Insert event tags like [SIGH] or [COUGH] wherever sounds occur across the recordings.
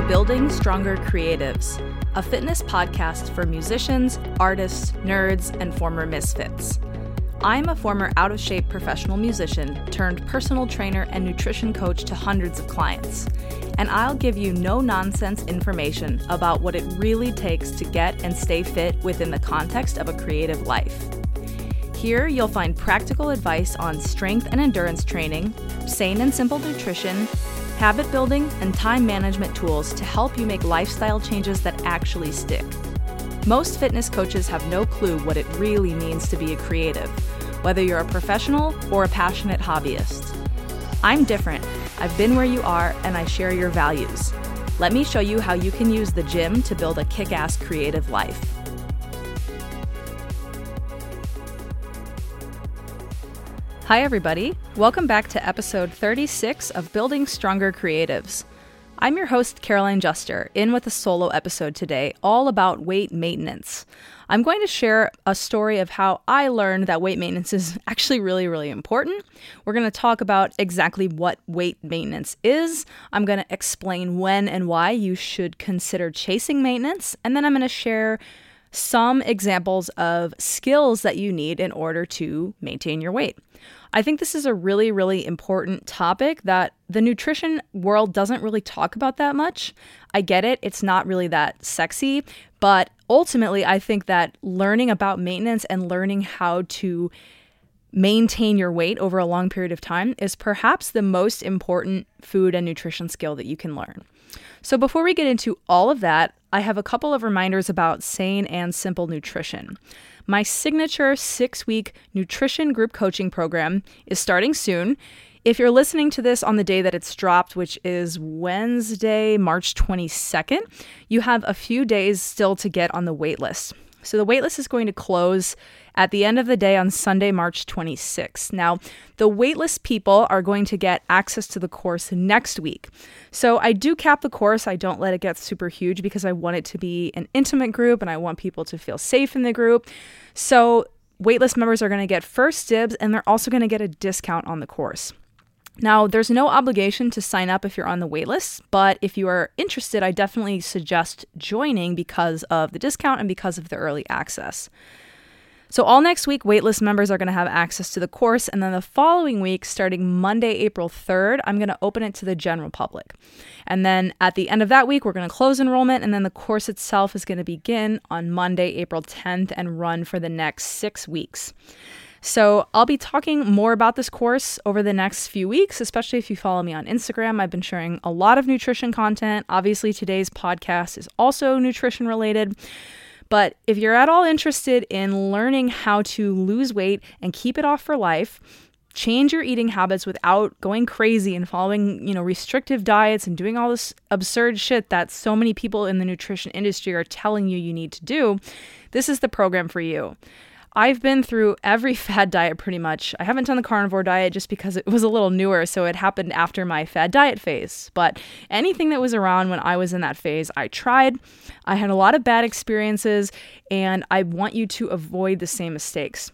to Building Stronger Creatives, a fitness podcast for musicians, artists, nerds, and former misfits. I'm a former out of shape professional musician turned personal trainer and nutrition coach to hundreds of clients, and I'll give you no nonsense information about what it really takes to get and stay fit within the context of a creative life. Here, you'll find practical advice on strength and endurance training, sane and simple nutrition, habit building, and time management tools to help you make lifestyle changes that actually stick. Most fitness coaches have no clue what it really means to be a creative, whether you're a professional or a passionate hobbyist. I'm different. I've been where you are, and I share your values. Let me show you how you can use the gym to build a kick ass creative life. Hi, everybody. Welcome back to episode 36 of Building Stronger Creatives. I'm your host, Caroline Juster, in with a solo episode today, all about weight maintenance. I'm going to share a story of how I learned that weight maintenance is [LAUGHS] actually really, really important. We're going to talk about exactly what weight maintenance is. I'm going to explain when and why you should consider chasing maintenance. And then I'm going to share some examples of skills that you need in order to maintain your weight. I think this is a really, really important topic that the nutrition world doesn't really talk about that much. I get it, it's not really that sexy, but ultimately, I think that learning about maintenance and learning how to maintain your weight over a long period of time is perhaps the most important food and nutrition skill that you can learn. So, before we get into all of that, I have a couple of reminders about sane and simple nutrition. My signature six week nutrition group coaching program is starting soon. If you're listening to this on the day that it's dropped, which is Wednesday, March 22nd, you have a few days still to get on the waitlist. So the waitlist is going to close at the end of the day on Sunday, March 26th. Now, the waitlist people are going to get access to the course next week. So I do cap the course. I don't let it get super huge because I want it to be an intimate group and I want people to feel safe in the group. So waitlist members are going to get first dibs and they're also going to get a discount on the course. Now, there's no obligation to sign up if you're on the waitlist, but if you are interested, I definitely suggest joining because of the discount and because of the early access. So, all next week, waitlist members are going to have access to the course. And then the following week, starting Monday, April 3rd, I'm going to open it to the general public. And then at the end of that week, we're going to close enrollment. And then the course itself is going to begin on Monday, April 10th, and run for the next six weeks. So, I'll be talking more about this course over the next few weeks, especially if you follow me on Instagram. I've been sharing a lot of nutrition content. Obviously, today's podcast is also nutrition related. But if you're at all interested in learning how to lose weight and keep it off for life, change your eating habits without going crazy and following, you know, restrictive diets and doing all this absurd shit that so many people in the nutrition industry are telling you you need to do, this is the program for you. I've been through every [LAUGHS] fad diet pretty much. I haven't done the carnivore diet just because it was a little newer, so it happened after my fad diet phase. But anything that was around when I was in that phase, I tried. I had a lot of bad experiences, and I want you to avoid the same mistakes.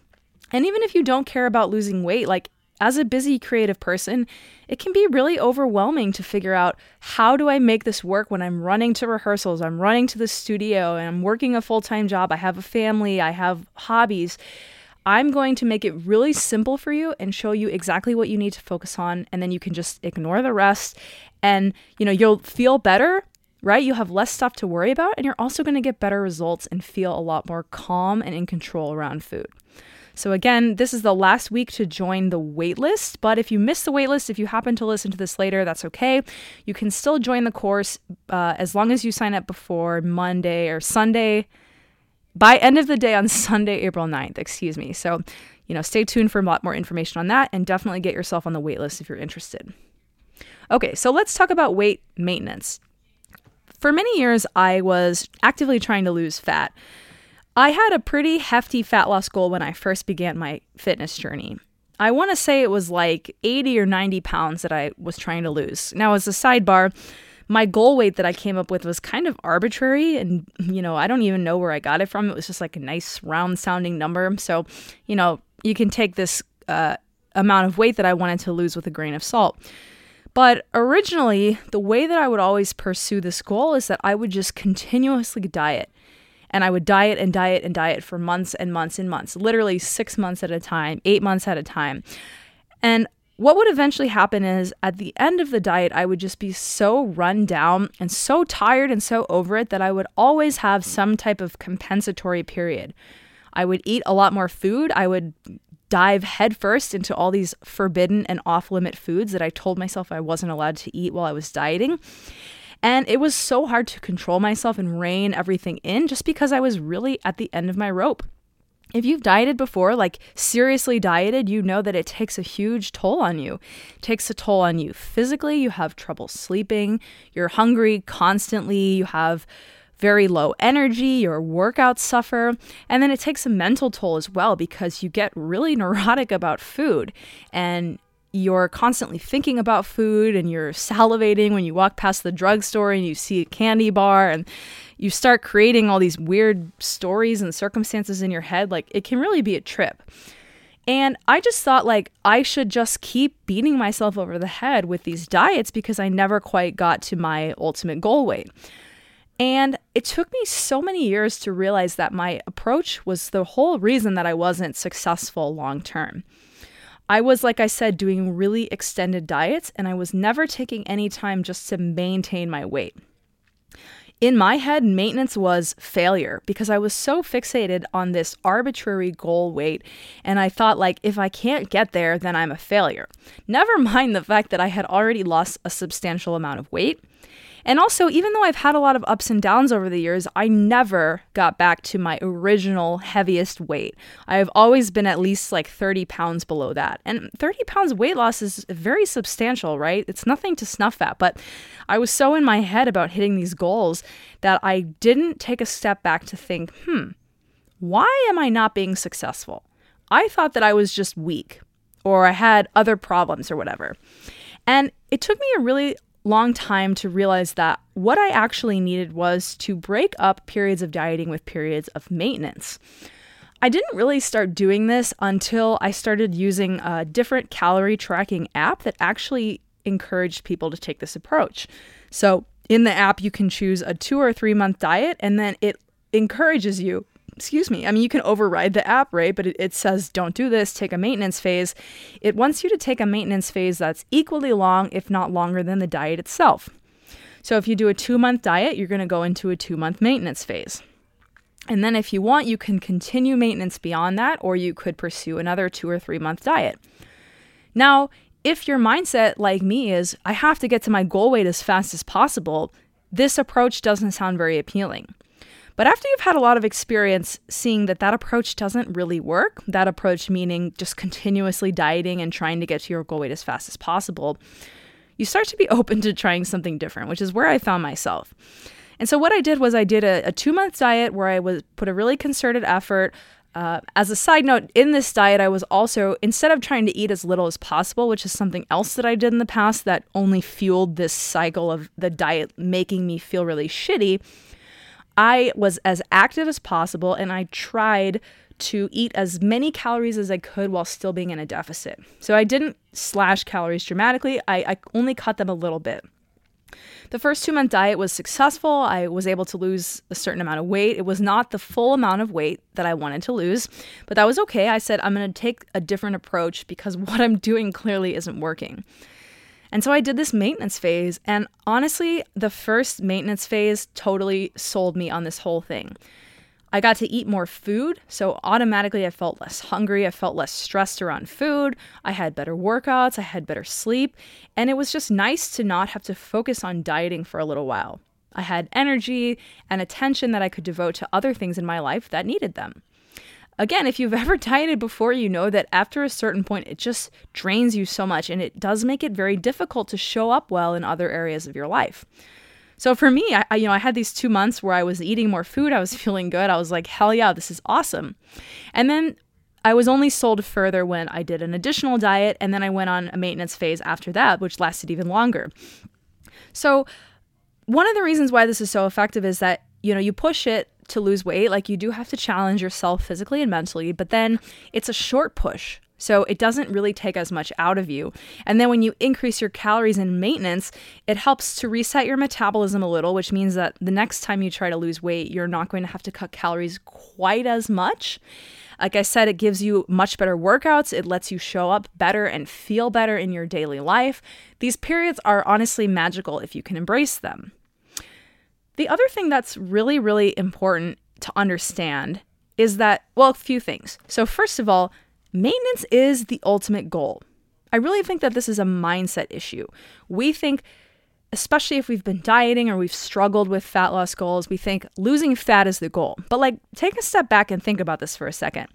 And even if you don't care about losing weight, like as a busy creative person, it can be really overwhelming to figure out how do I make this work when I'm running to rehearsals, I'm running to the studio, and I'm working a full time job, I have a family, I have hobbies. I'm going to make it really simple for you and show you exactly what you need to focus on and then you can just ignore the rest and you know you'll feel better right? You'll have less stuff to worry about, and you're also going to get better results and feel a lot more calm and in control around food. So, again, this is the last week to join the waitlist. But if you miss the waitlist, if you happen to listen to this later, that's okay. You can still join the course uh, as long as you sign up before Monday or Sunday, by end of the day on [LAUGHS] Sunday, April 9th, excuse me. So, you know, stay tuned for a lot more information on that and definitely get yourself on the waitlist if you're interested. Okay, so let's talk about weight maintenance. For many years, I was actively trying to lose fat. I had a pretty hefty fat loss goal when I first began my fitness journey. I want to say it was like 80 or 90 pounds that I was trying to lose. Now, as a sidebar, my goal weight that I came up with was kind of arbitrary and you know, I don't even know where I got it from. It was just like a nice round sounding number. So, you know, you can take this uh, amount of weight that I wanted to lose with a grain of salt. But originally, the way that I would always pursue this goal is that I would just continuously diet. And I would diet and diet and diet for months and months and months, literally six months at a time, eight months at a time. And what would eventually happen is at the end of the diet, I would just be so run down and so tired and so over it that I would always have some type of compensatory period. I would eat a lot more food. I would dive headfirst into all these forbidden and off limit foods that I told myself I wasn't allowed to eat while I was dieting. And it was so hard to control myself and rein everything in just because I was really at the end of my rope. If you've dieted before, like seriously dieted, you know that it takes a huge toll on you. It takes a toll on you physically, you have trouble sleeping, you're hungry constantly, you have very low energy, your workouts suffer, and then it takes a mental toll as well because you get really [LAUGHS] neurotic about food and you're constantly thinking about food and you're salivating when you walk past the drugstore and you see a candy bar and you start creating all these weird stories and circumstances in your head like it can really be a trip and I just thought like I should just keep beating myself over the head with these diets because I never quite got to my ultimate goal weight. And it took me so many years to realize that my approach was the whole reason that I wasn't successful long term. I was, like I said, doing really extended diets and I was never taking any time just to maintain my weight. In my head, maintenance was failure because I was so fixated on this arbitrary goal weight. And I thought, like, if I can't get there, then I'm a failure. Never [LAUGHS] mind the fact that I had already lost a substantial amount of weight. And also, even though I've had a lot of ups and downs over the years, I never got back to my original heaviest weight. I've always been at least like 30 pounds below that. And 30 pounds weight loss is very substantial, right? It's nothing to snuff at. But I was so in my head about hitting these goals that I didn't take a step back to think, hmm, why am I not being successful? I thought that I was just weak or I had other problems or whatever. And it took me a really long time to realize that what I actually needed was to break up periods of dieting with periods of maintenance. I didn't really start doing this until I started using a different calorie tracking app that actually encouraged people to take this approach. So, in the app, you can choose a two or three month diet, and then it encourages you excuse me, I mean, you can override the app, right? But it, it, says, don't do this, take a maintenance phase. It wants you to take a maintenance phase that's equally long, if not longer, than the diet itself. So if you do a two month diet, you're going to go into a two month maintenance phase. And then if you want, you can continue maintenance beyond that, or you could pursue another two or three month diet. Now, if your mindset, like me, is I have to get to my goal weight as fast as possible, this approach doesn't sound very appealing. But after you've had a lot of experience seeing that that approach doesn't really work, that approach meaning just continuously dieting and trying to get to your goal weight as fast as possible, you start to be [LAUGHS] open to trying something different, which is where I found myself. And so what I did was I did a, a two month diet where I was put a really concerted effort. Uh, as a side note, in this diet, I was also, instead of trying to eat as little as possible, which is something else that I did in the past that only fueled this cycle of the diet making me feel really shitty, I was as active as possible and I tried to eat as many calories as I could while still being in a deficit. So I didn't slash calories dramatically, I, I only cut them a little bit. The first two month diet was successful. I was able to lose a certain amount of weight. It was not the full amount of weight that I wanted to lose, but that was okay. I said, I'm going to take a different approach because [LAUGHS] what I'm doing clearly isn't working. And so I did this maintenance phase. And honestly, the first maintenance phase totally sold me on this whole thing. I got to eat more food, so automatically I felt less hungry. I felt less stressed around food. I had better workouts. I had better sleep. And it was just nice to not have to focus on dieting for a little while. I had energy and attention that I could devote to other things in my life that needed them. Again, if you've [LAUGHS] ever dieted before, you know that after a certain point, it just drains you so much and it does make it very difficult to show up well in other areas of your life. So for me, I, you know, I had these two months where I was eating more food. I was [LAUGHS] feeling good. I was like, hell yeah, this is awesome. And then I was only sold further when I did an additional diet. And then I went on a maintenance phase after that, which lasted even longer. So one of the reasons why this is so effective is that, you know, you push it to lose weight, like you do have to challenge yourself physically and mentally, but then it's a short push. So it doesn't really take as much out of you. And then when you increase your calories in maintenance, it helps to reset your metabolism a little, which means that the next time you try to lose weight, you're not going to have to cut calories quite as much. Like I said, it gives you much better workouts. It lets you show up better and feel better in your daily life. These periods are honestly magical if you can embrace them. The other thing that's really, really important to understand is that, well, a few things. So, first of all, Maintenance is the ultimate goal. I really think that this is a mindset issue. We think, especially if we've been dieting or we've struggled with fat loss goals, we think losing fat is the goal. But, like, take a step back and think about this for a second.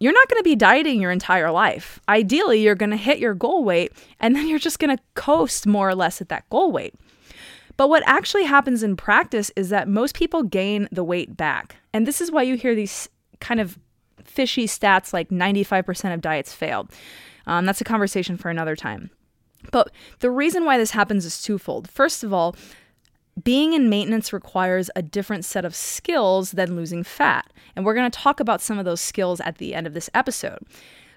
You're not going to be dieting your entire life. Ideally, you're going to hit your goal weight and then you're just going to coast more or less at that goal weight. But what actually happens in practice is that most people gain the weight back. And this is why you hear these kind of fishy stats like 95% of diets fail. Um, that's a conversation for another time. But the reason why this happens is twofold. First of all, being in maintenance requires a different set of skills than losing fat. And we're going to talk about some of those skills at the end of this episode.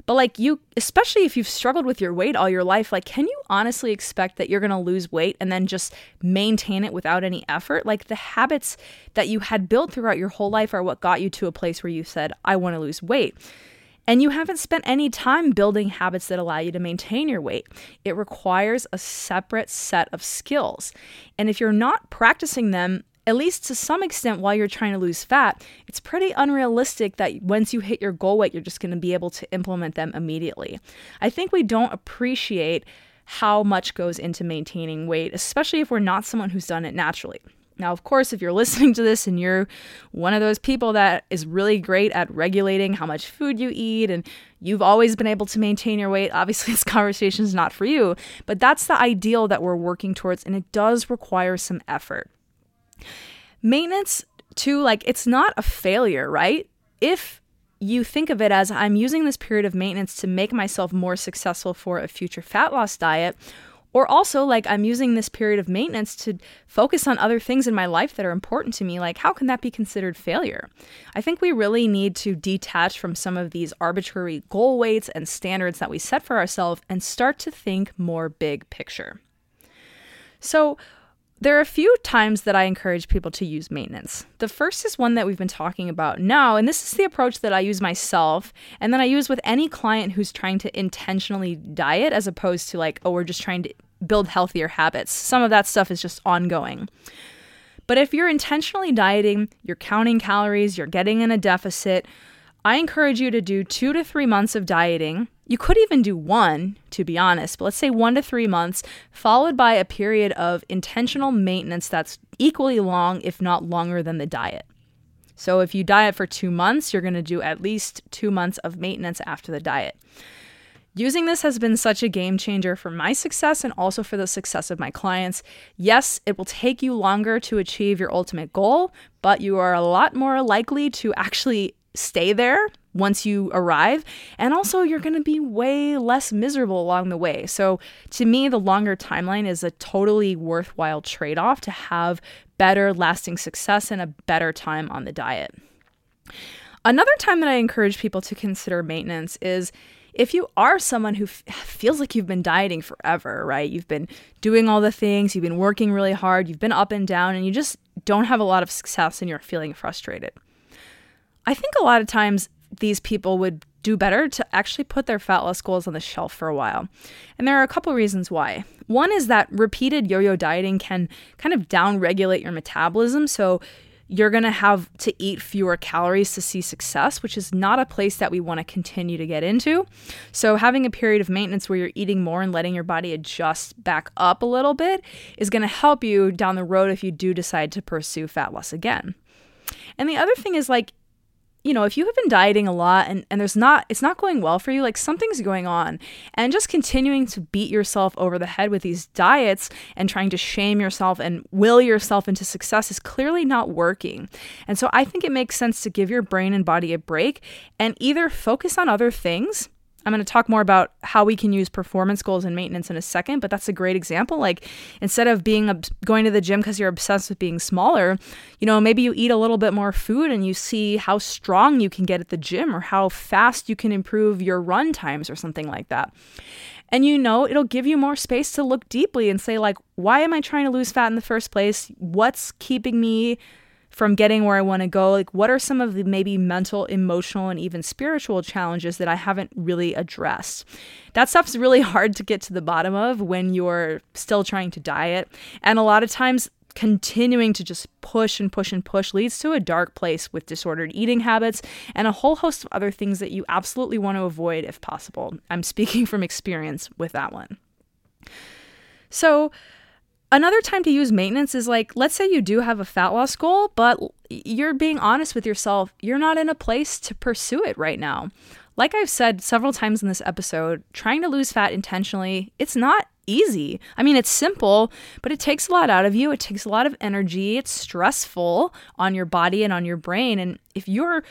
But like you, especially if you've struggled with your weight all your life, like can you honestly expect that you're going to lose weight and then just maintain it without any effort? Like the habits that you had built throughout your whole life are what got you to a place where you said, I want to lose weight. And you haven't spent any time building habits that allow you to maintain your weight. It requires a separate set of skills. And if you're not practicing them, at least to some extent while you're trying to lose fat, it's pretty unrealistic that once you hit your goal weight, you're just going to be able to implement them immediately. I think we don't appreciate how much goes into maintaining weight, especially if we're not someone who's done it naturally. Now, of course, if you're [LAUGHS] listening to this and you're one of those people that is really great at regulating how much food you eat and you've always been able to maintain your weight, obviously [LAUGHS] this conversation is not for you. But that's the ideal that we're working towards, and it does require some effort. Maintenance, too, like it's not a failure, right? If you think of it as I'm using this period of maintenance to make myself more successful for a future fat loss diet, or also like I'm using this period of maintenance to focus on other things in my life that are important to me, like how can that be considered failure? I think we really need to detach from some of these arbitrary goal weights and standards that we set for ourselves and start to think more big picture. So, there are a few times that I encourage people to use maintenance. The first is one that we've been talking about now, and this is the approach that I use myself, and then I use with any client who's trying to intentionally diet as opposed to like, oh, we're just trying to build healthier habits. Some of that stuff is just ongoing. But if you're intentionally dieting, you're counting calories, you're getting in a deficit, I encourage you to do two to three months of dieting you could even do one, to be honest, but let's say one to three months, followed by a period of intentional maintenance that's equally long, if not longer, than the diet. So if you diet for two months, you're going to do at least two months of maintenance after the diet. Using this has been such a game changer for my success and also for the success of my clients. Yes, it will take you longer to achieve your ultimate goal, but you are a lot more likely to actually stay there once you arrive. And also, you're going to be way less miserable along the way. So, to me, the longer timeline is a totally worthwhile trade off to have better lasting success and a better time on the diet. Another time that I encourage people to consider maintenance is if you are someone who f- feels like you've been dieting forever, right? You've been doing all the things, you've been working really hard, you've been up and down, and you just don't have a lot of success and you're feeling frustrated. I think a lot of times these people would do better to actually put their fat loss goals on the shelf for a while. And there are a couple reasons why. One is that repeated yo yo dieting can kind of down regulate your metabolism. So you're going to have to eat fewer calories to see success, which is not a place that we want to continue to get into. So, having a period of maintenance where you're eating more and letting your body adjust back up a little bit is going to help you down the road if you do decide to pursue fat loss again. And the other thing is like you know, if you have been dieting a lot and, and there's not, it's not going well for you, like something's going on. And just continuing to beat yourself over the head with these diets and trying to shame yourself and will yourself into success is clearly not working. And so I think it makes sense to give your brain and body a break and either focus on other things I'm going to talk more about how we can use performance goals and maintenance in a second, but that's a great example. Like instead of being going to the gym because you're obsessed with being smaller, you know, maybe you eat a little bit more food and you see how strong you can get at the gym or how fast you can improve your run times or something like that. And you know, it'll give you more space to look deeply and say like, why am I trying to lose fat in the first place? What's keeping me from getting where I want to go? Like, what are some of the maybe mental, emotional, and even spiritual challenges that I haven't really addressed? That stuff's really [LAUGHS] hard to get to the bottom of when you're still trying to diet. And a lot of times, continuing to just push and push and push leads to a dark place with disordered eating habits and a whole host of other things that you absolutely want to avoid if possible. I'm speaking [LAUGHS] from experience with that one. So, Another time to use maintenance is like, let's say you do have a fat loss goal, but you're being honest with yourself. You're not in a place to pursue it right now. Like I've said several times in this episode, trying to lose fat intentionally, it's not easy. I mean, it's simple, but it takes a lot out of you. It takes a lot of energy. It's stressful on your body and on your brain. And if you're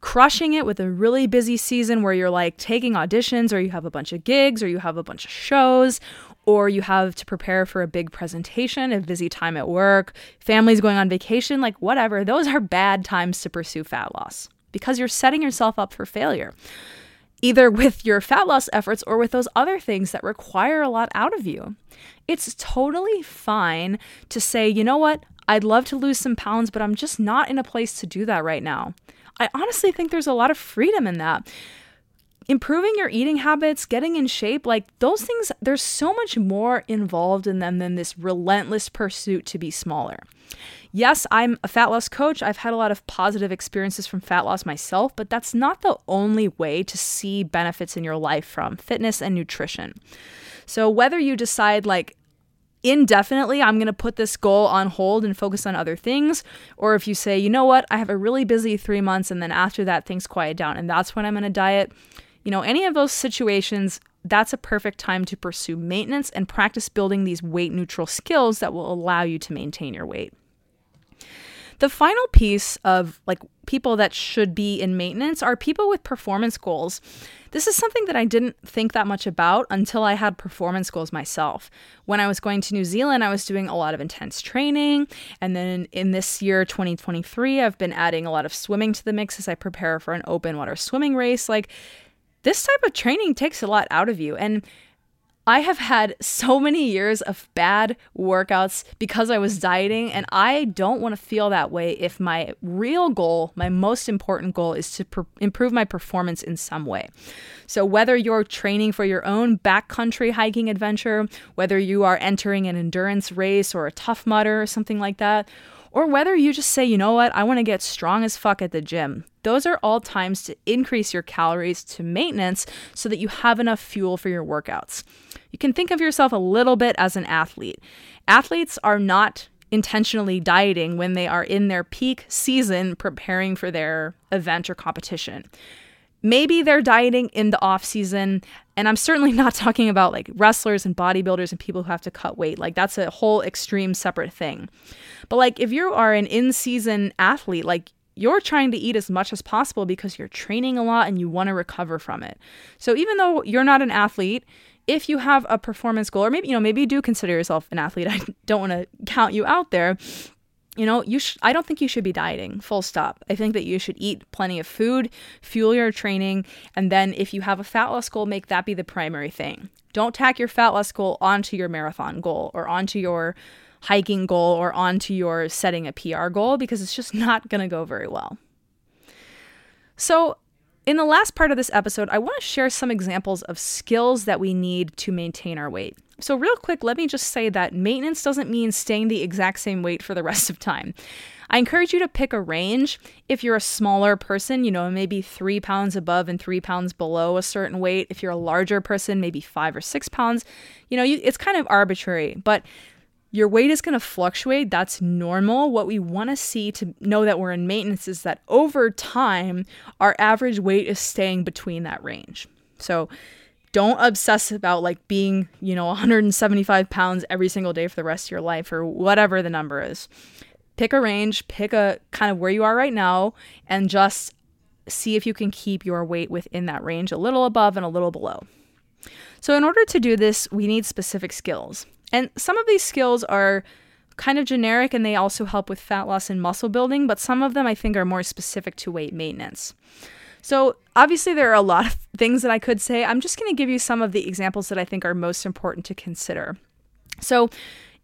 crushing it with a really busy season where you're like taking auditions or you have a bunch of gigs or you have a bunch of shows or you have to prepare for a big presentation, a busy time at work, families going on vacation, like whatever, those are bad times to pursue fat loss because you're setting yourself up for failure, either with your fat loss efforts or with those other things that require a lot out of you. It's totally fine to say, you know what, I'd love to lose some pounds, but I'm just not in a place to do that right now. I honestly think there's a lot of freedom in that improving your eating habits, getting in shape, like those things, there's so much more involved in them than this relentless pursuit to be smaller. Yes, I'm a fat loss coach. I've had a lot of positive experiences from fat loss myself, but that's not the only way to see benefits in your life from fitness and nutrition. So, whether you decide, like, indefinitely, I'm going to put this goal on hold and focus on other things. Or if you say, you know what, I have a really busy three months and then after that, things quiet down and that's when I'm going to diet you know, any of those situations, that's a perfect time to pursue maintenance and practice building these weight neutral skills that will allow you to maintain your weight. The final piece of like people that should be in maintenance are people with performance goals. This is something that I didn't think that much about until I had performance goals myself. When I was going to New Zealand, I was doing a lot of intense training. And then in this year, 2023, I've been adding a lot of swimming to the mix as I prepare for an open water swimming race. Like, this type of training takes a lot out of you. And I have had so many years of bad workouts because I was dieting, and I don't want to feel that way if my real goal, my most important goal, is to pr- improve my performance in some way. So, whether you're training for your own backcountry hiking adventure, whether you are entering an endurance race or a tough mudder or something like that, or whether you just say, you know what, I want to get strong as fuck at the gym. Those are all times to increase your calories to maintenance so that you have enough fuel for your workouts. You can think of yourself a little bit as an athlete. Athletes are not intentionally dieting when they are in their peak season preparing for their event or competition. Maybe they're dieting in the off season, and I'm certainly [LAUGHS] not talking about like wrestlers and bodybuilders and people who have to cut weight. Like that's a whole extreme separate thing. But like if you are an in-season athlete, like you're trying to eat as much as possible because you're training a lot and you want to recover from it. So even though you're not an athlete, if you have a performance goal or maybe you know maybe you do consider yourself an athlete, I [LAUGHS] don't want to count you out there you know, you sh- I don't think you should be dieting, full stop. I think that you should eat plenty of food, fuel your training, and then if you have a fat loss goal, make that be the primary thing. Don't tack your fat loss goal onto your marathon goal or onto your hiking goal or onto your setting a PR goal because it's just [LAUGHS] not going to go very well. So, in the last part of this episode, I want to share some examples of skills that we need to maintain our weight. So, real quick, let me just say that maintenance doesn't mean staying the exact same weight for the [LAUGHS] rest of time. I encourage you to pick a range. If you're a smaller person, you know, maybe three pounds above and three pounds below a certain weight. If you're a larger person, maybe five or six pounds. You know, you, it's kind of arbitrary, but your weight is going to fluctuate. That's normal. What we want to see to know that we're in maintenance is that over time, our average weight is staying between that range. So, don't obsess about like being, you know, [LAUGHS] 175 pounds every single day for the rest of your life or whatever the number is. Pick a range, pick a kind of where you are right now, and just see if you can keep your weight within that range, a little above and a little below. So, in order to do this, we need specific skills. And some of these skills are kind of generic and they also help with fat loss and muscle building, but some of them I think are more specific to weight maintenance. So, obviously, there are a lot of [LAUGHS] things that I could say. I'm just going to give you some of the examples that I think are most important to consider. So,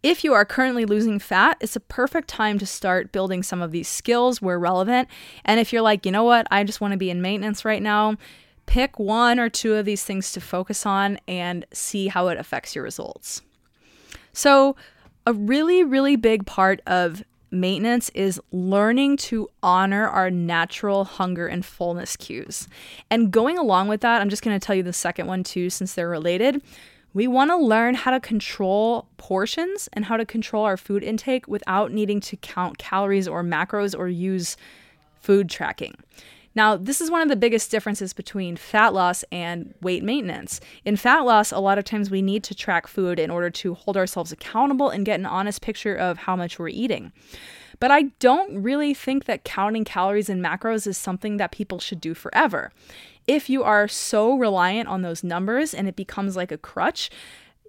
if you are currently losing fat, it's a perfect time to start building some of these skills where relevant. And if you're like, you know what, I just want to be in maintenance right now, pick one or two of these things to focus on and see how it affects your results. So, a really, really big part of maintenance is learning to honor our natural hunger and fullness cues. And going along with that, I'm just going to tell you the second one too, since they're related. We want to learn how to control portions and how to control our food intake without needing to count calories or macros or use food tracking. Now, this is one of the biggest differences between fat loss and weight maintenance. In fat loss, a lot of times we need to track food in order to hold ourselves accountable and get an honest picture of how much we're eating. But I don't really think that counting calories and macros is something that people should do forever. If you are so reliant on those numbers and it becomes like a crutch,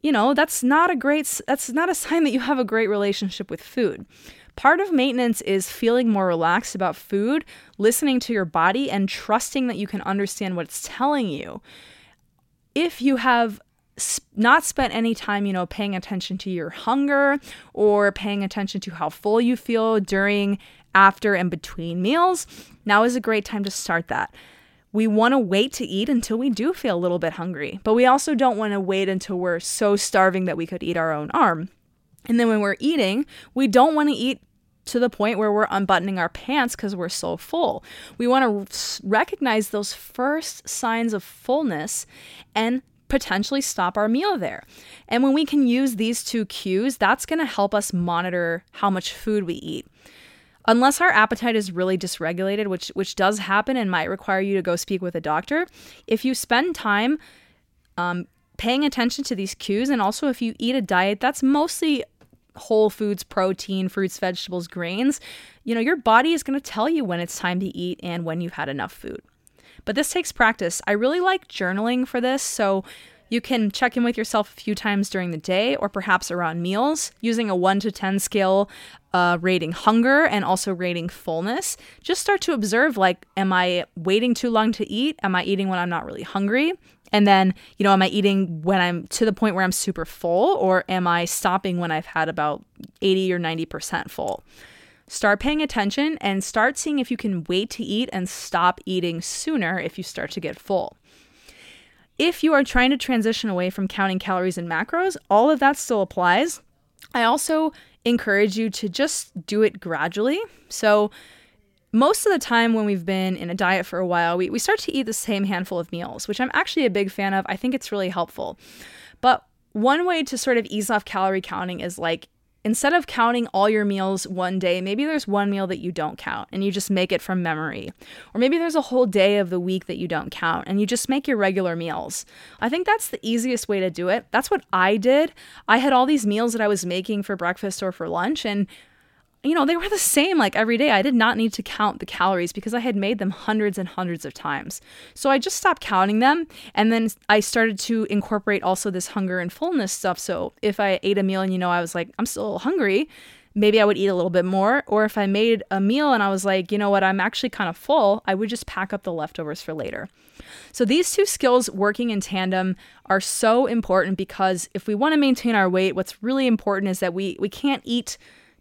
you know, that's not a great that's not a [LAUGHS] sign that you have a great relationship with food. Part of maintenance is feeling more relaxed about food, listening to your body, and trusting that you can understand what it's telling you. If you have not spent any time, you know, paying attention to your hunger or paying attention to how full you feel during, after, and between meals, now is a great time to start that. We want to wait to eat until we do feel a little bit hungry, but we also don't want to wait until we're so starving that we could eat our own arm. And then when we're eating, we don't want to eat to the point where we're unbuttoning our pants because we're so full. We want to recognize those first signs of fullness and potentially stop our meal there. And when we can use these two cues, that's going to help us monitor how much food we eat. Unless our appetite is really dysregulated, which which does happen and might require you to go speak with a doctor, if you spend time um, paying attention to these cues, and also if you eat a diet that's mostly whole foods, protein, fruits, vegetables, grains, you know, your body is going to tell you when it's time to eat and when you've had enough food. But this takes practice. I really like journaling for this. So you can check in with yourself a few times during the day or perhaps around meals using a 1 to 10 scale uh, rating hunger and also rating fullness. Just start to observe like, am I waiting too long to eat? Am I eating when I'm not really hungry? And then, you know, am I eating when I'm to the point where I'm super full or am I stopping when I've had about 80 or 90% full? Start paying attention and start seeing if you can wait to eat and stop eating sooner if you start to get full. If you are trying to transition away from counting calories and macros, all of that still applies. I also encourage you to just do it gradually. So, most of the time when we've been in a diet for a while, we, we start to eat the same handful of meals, which I'm actually a big fan of. I think it's really helpful. But one way to sort of ease off calorie counting is like instead of counting all your meals one day, maybe there's one meal that you don't count and you just make it from memory. Or maybe there's a whole day of the week that you don't count and you just make your regular meals. I think that's the easiest way to do it. That's what I did. I had all these meals that I was making for breakfast or for lunch and you know, they were the same like every day. I did not need to count the calories because I had made them hundreds and hundreds of times. So I just stopped counting them. And then I started to incorporate also this hunger and fullness stuff. So if I ate a meal and, you know, I was like, I'm still hungry, maybe I would eat a little bit more. Or if I made a meal and I was like, you know what, I'm actually kind of full, I would just pack up the leftovers for later. So these two skills working in tandem are so important because if we want to maintain our weight, what's really important is that we we can't eat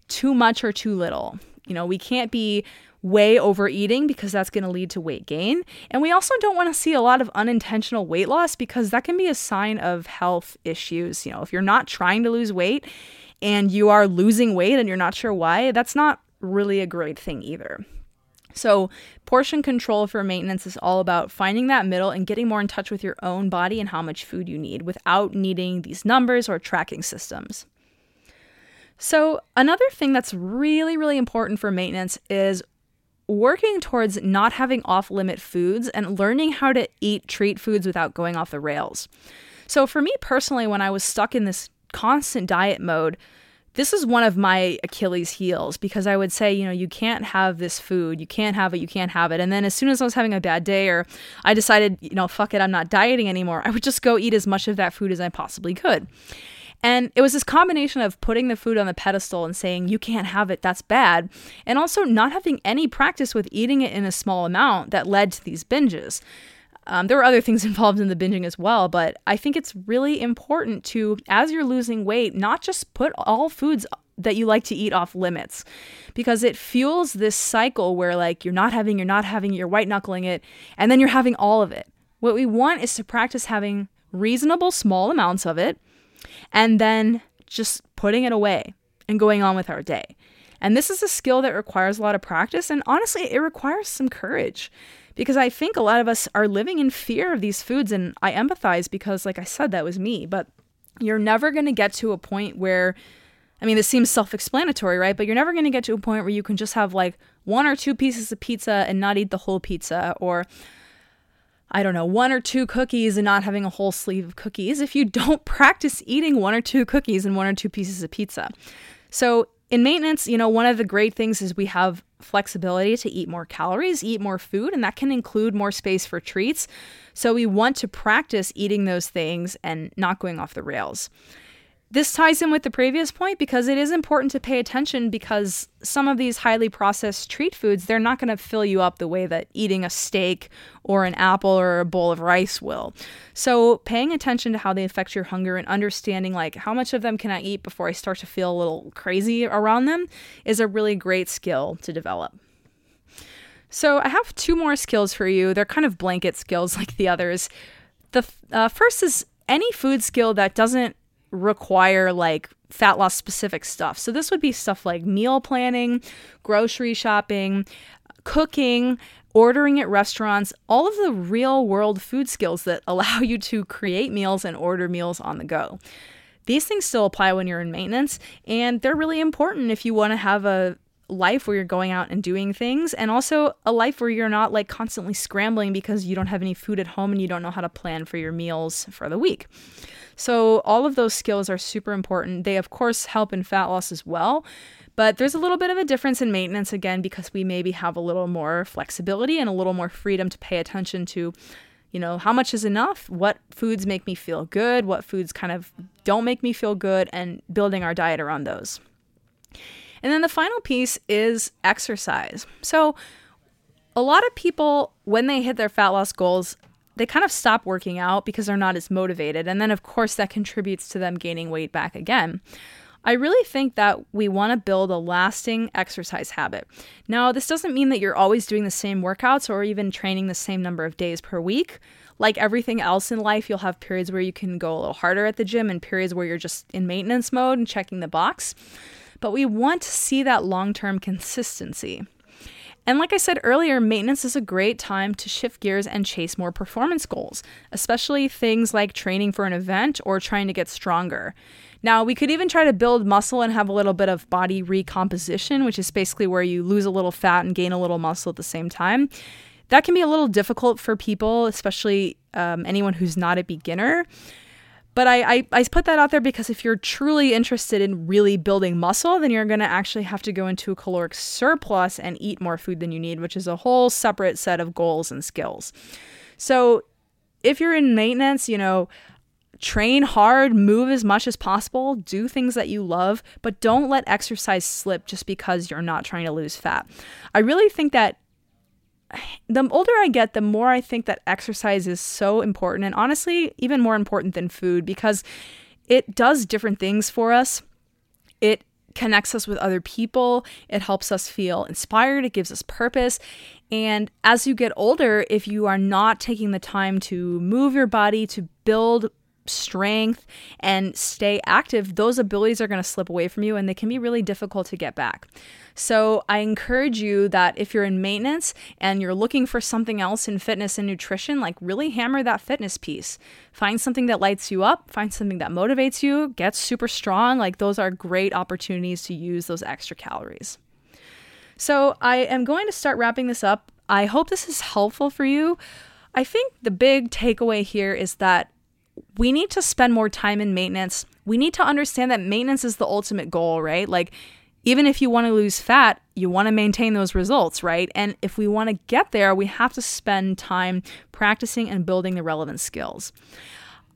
too much or too little. You know, we can't be way overeating because that's going to lead to weight gain. And we also don't want to see a lot of unintentional weight loss because that can be a sign of health issues. You know, if you're not trying to lose weight and you are losing weight and you're not sure why, that's not really a great thing either. So, portion control for maintenance is all about finding that middle and getting more in touch with your own body and how much food you need without needing these numbers or tracking systems. So, another thing that's really, really important for maintenance is working towards not having off limit foods and learning how to eat treat foods without going off the rails. So, for me personally, when I was stuck in this constant diet mode, this is one of my Achilles heels because I would say, you know, you can't have this food, you can't have it, you can't have it. And then as soon as I was having a bad day or I decided, you know, fuck it, I'm not dieting anymore, I would just go eat as much of that food as I possibly could. And it was this combination of putting the food on the pedestal and saying, you can't have it, that's bad, and also not having any practice with eating it in a small amount that led to these binges. Um, there were other things [LAUGHS] involved in the binging as well, but I think it's really important to, as you're losing weight, not just put all foods that you like to eat off limits because it fuels this cycle where, like, you're not having, you're not having, you're white knuckling it, and then you're having all of it. What we want is to practice having reasonable small amounts of it and then just putting it away and going on with our day. And this is a skill that requires a lot of practice, and honestly, it requires some courage because I think a lot of us are living in fear of these foods. And I empathize because, like I said, that was me. But you're never going to get to a point where, I mean, this seems self explanatory, right? But you're never going to get to a point where you can just have like one or two pieces of pizza and not eat the whole pizza, or I don't know, one or two cookies and not having a whole sleeve of cookies if you don't [LAUGHS] practice eating one or two cookies and one or two pieces of pizza. So in maintenance, you know, one of the great things is we have flexibility to eat more calories, eat more food, and that can include more space for treats. So we want to practice eating those things and not going off the rails. This ties in with the previous point because it is important to pay attention because some of these highly processed treat foods, they're not going to fill you up the way that eating a steak or an apple or a bowl of rice will. So, paying attention to how they affect your hunger and understanding like how much of them can I eat before I start to feel a little crazy around them is a really great skill to develop. So, I have two more skills for you. They're kind of blanket skills [LAUGHS] like the others. The uh, first is any food skill that doesn't require like fat loss specific stuff. So this would be stuff like meal planning, grocery shopping, cooking, ordering at restaurants, all of the real world food skills that [LAUGHS] allow you to create meals and order meals on the go. These things still apply when you're in maintenance, and they're really important if you want to have a life where you're going out and doing things and also a life where you're not like constantly scrambling because you don't have any food at home and you don't know how to plan for your meals for the week. So, all of those skills are super important. They, of course, help in fat loss as well. But there's a little bit of a difference in maintenance again because we maybe have a little more flexibility and a little more freedom to pay attention to, you know, how much is enough, what foods make me feel good, what foods kind of don't make me feel good, and building our diet around those. And then the final piece is exercise. So, a lot of people, when they hit their fat loss goals, they kind of stop working out because they're not as motivated. And then, of course, that contributes to them gaining weight back again. I really think that we want to build a lasting exercise habit. Now, this doesn't mean that you're always doing the same workouts or even training the same number of days per week. Like everything else in life, you'll have periods where you can go a little harder at the gym and periods where you're just in maintenance mode and checking the box. But we want to see that long term consistency. And like I said earlier, maintenance is a great time to shift gears and chase more performance goals, especially things like training for an event or trying to get stronger. Now, we could even try to build muscle and have a little bit of body recomposition, which is basically where you lose a little fat and gain a little muscle at the same time. That can be a little difficult for people, especially um, anyone who's not a beginner. But I, I, I put that out there because if you're truly interested in really building muscle, then you're going to actually have to go into a caloric surplus and eat more food than you need, which is a whole separate set of goals and skills. So if you're in maintenance, you know, train hard, move as much as possible, do things that you love, but don't let exercise slip just because you're not trying to lose fat. I really think that the older I get, the more I think that exercise is so important and honestly, even more important than food because it does different things for us. It connects us with other people, it helps us feel inspired, it gives us purpose. And as you get older, if you are not taking the time to move your body, to build strength and stay active, those abilities are going to slip away from you and they can be really difficult to get back. So, I encourage you that if you're in maintenance and you're looking for something else in fitness and nutrition, like really hammer that fitness piece. Find something that lights you up, find something that motivates you, get super strong. Like, those are great opportunities to use those extra calories. So, I am going to start wrapping this up. I hope this is helpful for you. I think the big takeaway here is that we need to spend more time in maintenance. We need to understand that maintenance is the ultimate goal, right? Like, even if you want to lose fat, you want to maintain those results, right? And if we want to get there, we have to spend time practicing and building the relevant skills.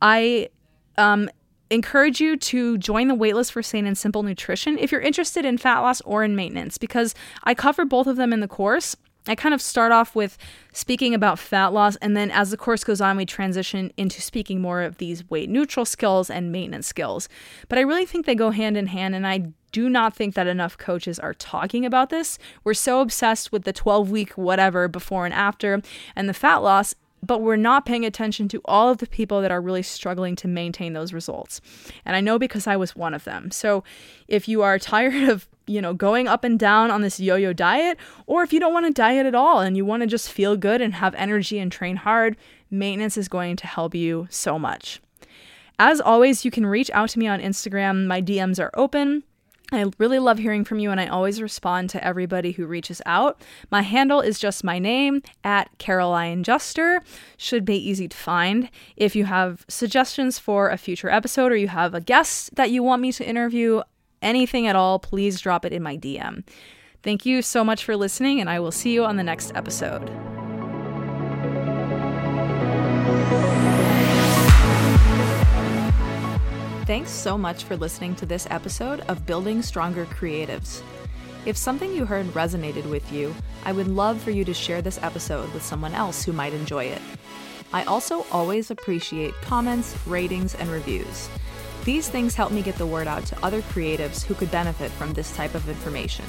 I um, encourage you to join the waitlist for Sane and Simple Nutrition if you're interested in fat loss or in maintenance, because I cover both of them in the course. I kind of start off with speaking about fat loss, and then as the course goes on, we transition into speaking more of these weight neutral skills and maintenance skills. But I really think they go hand in hand, and I do not think that enough coaches are talking about this. We're so obsessed with the 12 week whatever before and after and the fat loss but we're not paying attention to all of the people that are really struggling to maintain those results. And I know because I was one of them. So if you are [LAUGHS] tired of, you know, going up and down on this yo-yo diet, or if you don't want to diet at all and you want to just feel good and have energy and train hard, maintenance is going to help you so much. As always, you can reach out to me on Instagram. My DMs are open. I really love hearing from you, and I always respond to everybody who reaches out. My handle is just my name at Caroline Juster. Should be easy to find. If you have suggestions for a future episode or you have a guest that you want me to interview, anything at all, please drop it in my DM. Thank you so much for listening, and I will see you on the next episode. Thanks so much for listening to this episode of Building Stronger Creatives. If something you heard resonated with you, I would love for you to share this episode with someone else who might enjoy it. I also always appreciate comments, ratings, and reviews. These things help me get the word out to other creatives who could benefit from this type of information.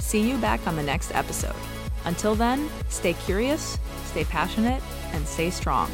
See you back on the next episode. Until then, stay curious, stay passionate, and stay strong.